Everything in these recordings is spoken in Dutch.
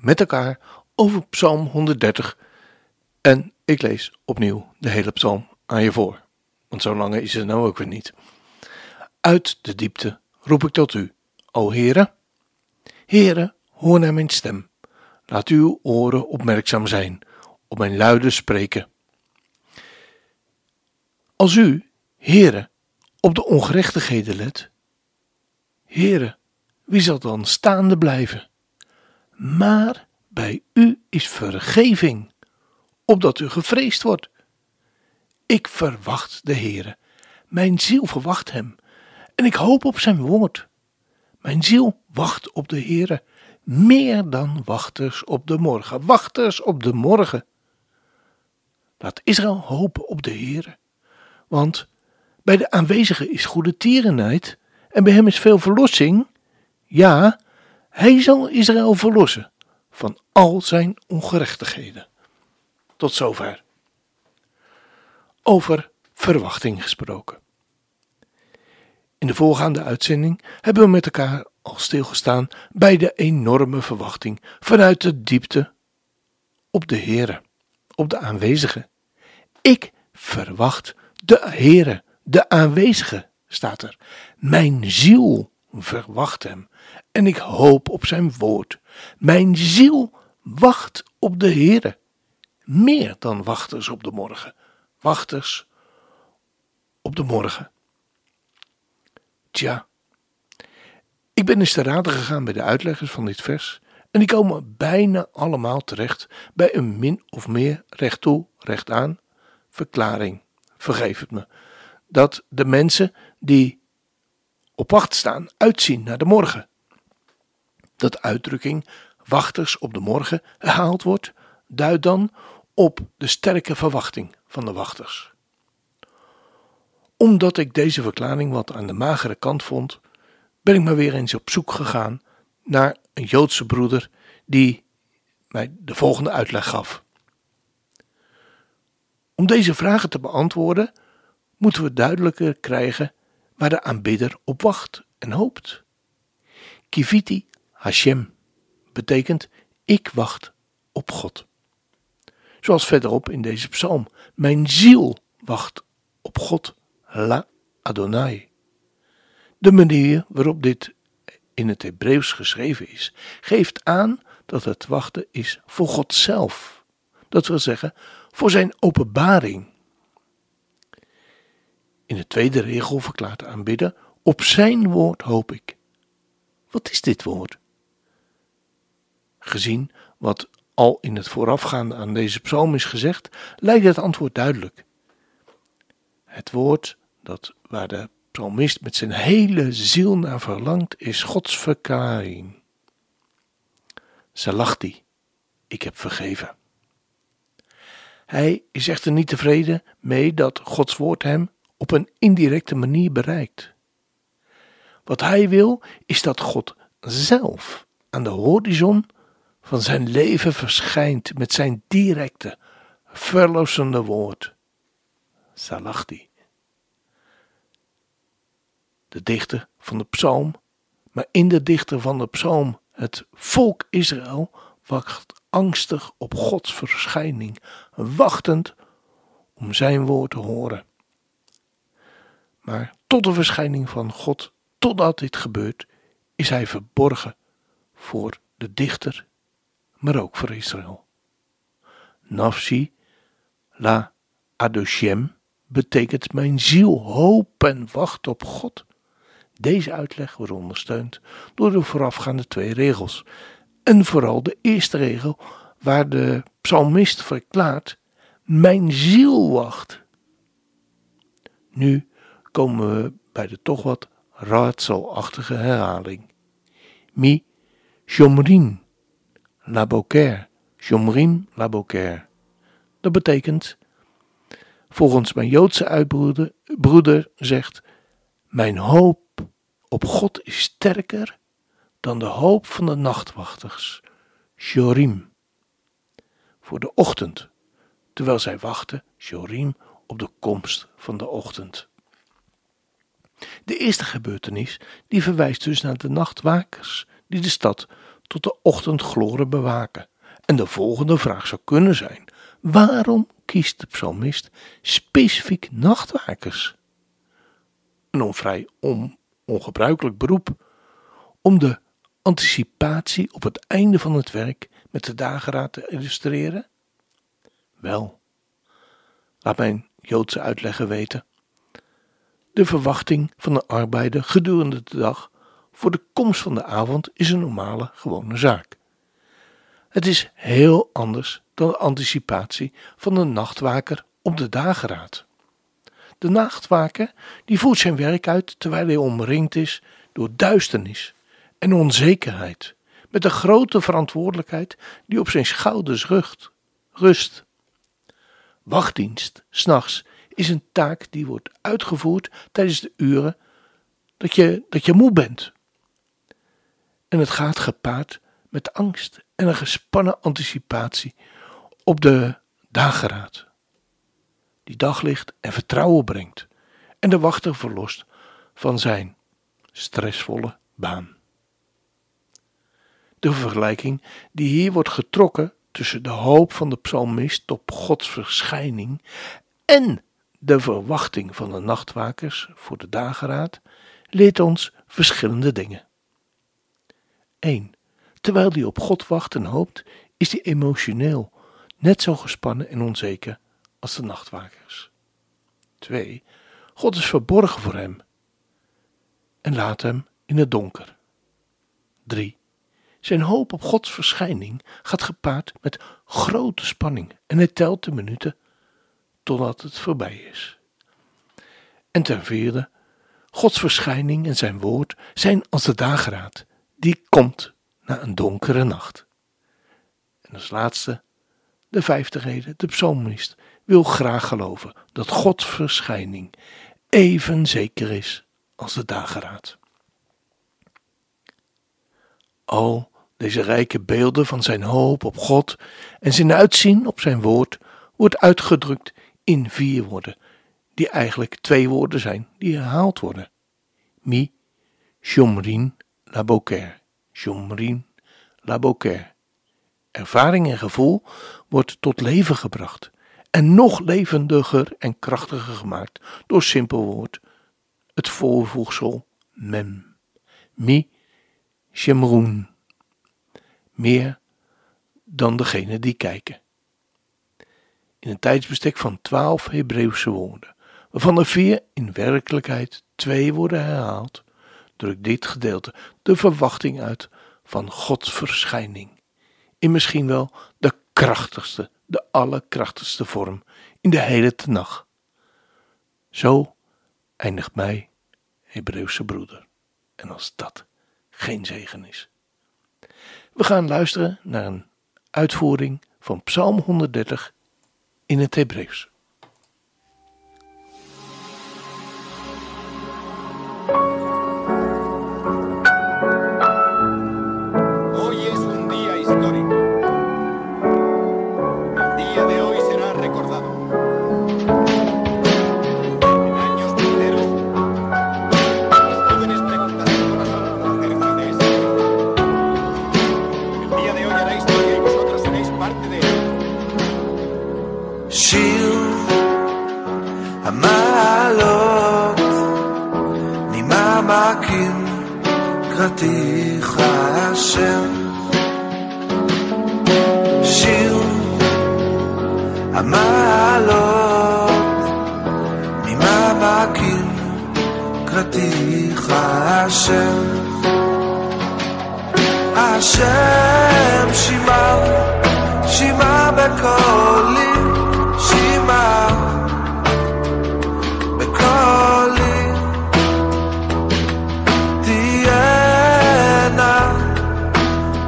met elkaar over Psalm 130. En ik lees opnieuw de hele psalm aan je voor. Want zo lang is het nou ook weer niet. Uit de diepte roep ik tot u, o Heere. Heere, hoor naar mijn stem. Laat uw oren opmerkzaam zijn, op mijn luide spreken. Als u, Heere, op de ongerechtigheden let, Heere, wie zal dan staande blijven? Maar bij u is vergeving, opdat u gevreesd wordt. Ik verwacht de Heere, mijn ziel verwacht hem, en ik hoop op zijn woord. Mijn ziel wacht op de Heere, meer dan wachters op de morgen, wachters op de morgen. Laat Israël hopen op de Heere, want bij de aanwezige is goede tierenheid en bij hem is veel verlossing. Ja, hij zal Israël verlossen van al zijn ongerechtigheden. Tot zover. Over verwachting gesproken. In de voorgaande uitzending hebben we met elkaar al stilgestaan bij de enorme verwachting vanuit de diepte op de Heere, op de aanwezige. Ik verwacht de Heere, de aanwezige, staat er. Mijn ziel verwacht hem en ik hoop op zijn woord. Mijn ziel wacht op de Heere. Meer dan wachters op de morgen. Wachters op de morgen. Tja, ik ben eens te raden gegaan bij de uitleggers van dit vers en die komen bijna allemaal terecht bij een min of meer recht toe, recht aan verklaring. Vergeef het me. Dat de mensen die op wacht staan uitzien naar de morgen. Dat uitdrukking wachters op de morgen herhaald wordt, duidt dan op de sterke verwachting van de wachters. Omdat ik deze verklaring wat aan de magere kant vond, ben ik maar weer eens op zoek gegaan naar een Joodse broeder die mij de volgende uitleg gaf. Om deze vragen te beantwoorden, moeten we duidelijker krijgen waar de aanbidder op wacht en hoopt. Kiviti Hashem betekent ik wacht op God. Zoals verderop in deze psalm, mijn ziel wacht op God, La Adonai. De manier waarop dit in het Hebreeuws geschreven is, geeft aan dat het wachten is voor God zelf. Dat wil zeggen, voor zijn openbaring. In de tweede regel verklaart de aanbidder: Op zijn woord hoop ik. Wat is dit woord? Gezien wat al in het voorafgaande aan deze psalm is gezegd, lijkt het antwoord duidelijk. Het woord dat waar de psalmist met zijn hele ziel naar verlangt, is Gods verklaring. Salachti, ik heb vergeven. Hij is echter niet tevreden mee dat Gods woord hem op een indirecte manier bereikt. Wat hij wil is dat God zelf aan de horizon van zijn leven verschijnt met zijn directe, verlossende woord. Salachti. De dichter van de psalm, maar in de dichter van de psalm, het volk Israël, wacht angstig op Gods verschijning, wachtend om zijn woord te horen. Maar tot de verschijning van God, totdat dit gebeurt, is hij verborgen voor de dichter, maar ook voor Israël. Nafsi, la Adoshem, betekent mijn ziel hoop en wacht op God. Deze uitleg wordt ondersteund door de voorafgaande twee regels. En vooral de eerste regel, waar de psalmist verklaart: Mijn ziel wacht. Nu komen we bij de toch wat raadselachtige herhaling. Mi shomrin Laboker. Shomrim Laboker. Dat betekent, volgens mijn Joodse uitbroeder broeder zegt, mijn hoop op God is sterker dan de hoop van de nachtwachters. Shorim. Voor de ochtend, terwijl zij wachten, Shorim, op de komst van de ochtend. De eerste gebeurtenis die verwijst dus naar de nachtwakers die de stad tot de ochtendgloren bewaken. En de volgende vraag zou kunnen zijn: waarom kiest de psalmist specifiek nachtwakers? Een onvrij on, ongebruikelijk beroep om de anticipatie op het einde van het werk met de dageraad te illustreren? Wel, laat mijn Joodse uitlegger weten. De verwachting van de arbeider gedurende de dag voor de komst van de avond is een normale, gewone zaak. Het is heel anders dan de anticipatie van de nachtwaker op de dageraad. De nachtwaker die voert zijn werk uit terwijl hij omringd is door duisternis en onzekerheid, met een grote verantwoordelijkheid die op zijn schouders rust. Wachtdienst, s'nachts, is een taak die wordt uitgevoerd tijdens de uren dat je, dat je moe bent. En het gaat gepaard met angst en een gespannen anticipatie op de dageraad. Die daglicht en vertrouwen brengt en de wachter verlost van zijn stressvolle baan. De vergelijking die hier wordt getrokken tussen de hoop van de psalmist op Gods verschijning en de verwachting van de nachtwakers voor de dageraad leert ons verschillende dingen. 1. Terwijl hij op God wacht en hoopt, is hij emotioneel net zo gespannen en onzeker als de nachtwakers. 2. God is verborgen voor hem en laat hem in het donker. 3. Zijn hoop op Gods verschijning gaat gepaard met grote spanning en hij telt de minuten totdat het voorbij is. En ten vierde, Gods verschijning en zijn woord zijn als de dageraad, die komt na een donkere nacht. En als laatste, de vijfde reden, de psalmist wil graag geloven dat Gods verschijning even zeker is als de dageraad. Al deze rijke beelden van zijn hoop op God en zijn uitzien op zijn woord wordt uitgedrukt in vier woorden, die eigenlijk twee woorden zijn die herhaald worden. Mi, Shomrin, Laboker. Shomrin, Laboker. Ervaring en gevoel wordt tot leven gebracht en nog levendiger en krachtiger gemaakt door simpel woord, het voorvoegsel mem. Mi, Shemroen. Meer dan degene die kijken in een tijdsbestek van twaalf Hebreeuwse woorden, waarvan er vier in werkelijkheid twee worden herhaald, drukt dit gedeelte de verwachting uit van Gods verschijning, in misschien wel de krachtigste, de allerkrachtigste vorm in de hele tenag. Zo eindigt mij, Hebreeuwse broeder, en als dat geen zegen is. We gaan luisteren naar een uitvoering van Psalm 130 in het Hebreeuws. קראתיך השם המעלות ממעמקים קראתיך השם? השם שמע שמע בקולי שמע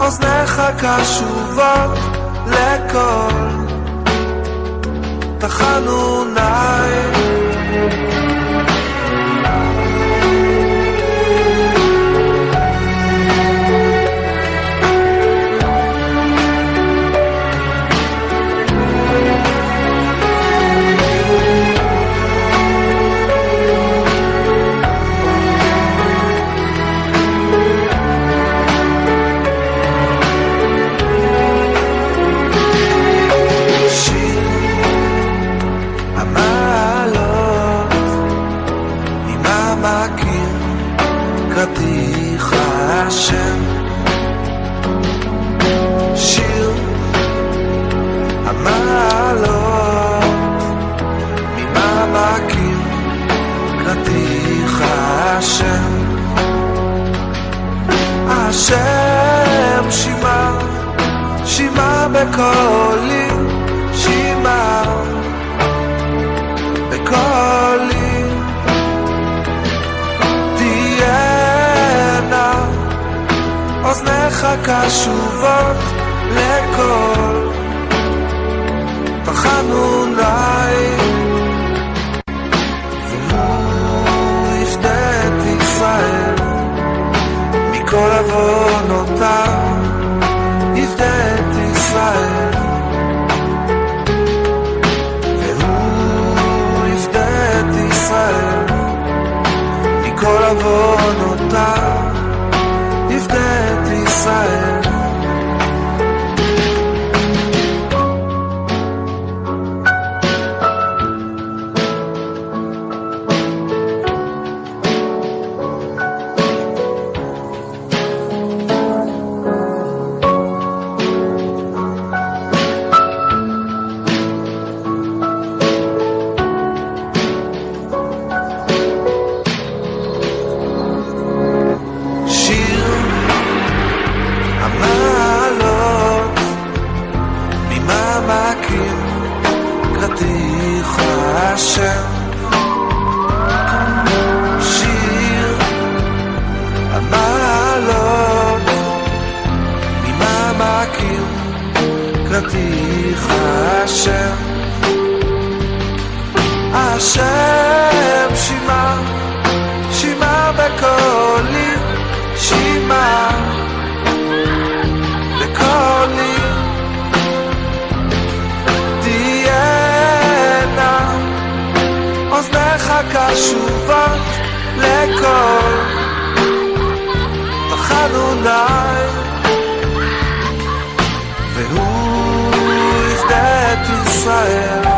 אוזניך קשובות לכל חנוני אוזניך קשובות לכל תחנוני והוא יפדה את ישראל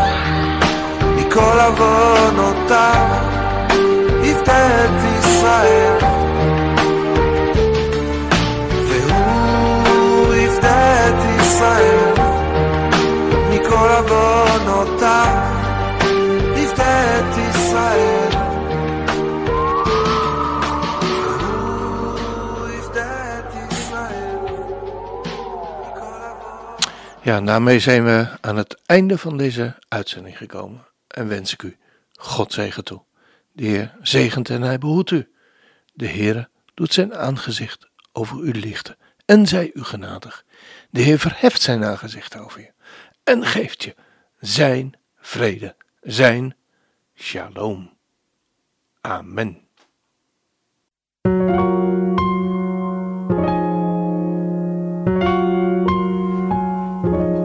Ja, daarmee zijn we aan het einde van deze uitzending gekomen. En wens ik u God zegen toe. De Heer zegent en hij behoedt u. De Heer doet zijn aangezicht over u lichten en zij u genadig. De Heer verheft zijn aangezicht over je en geeft je zijn vrede, zijn shalom. Amen.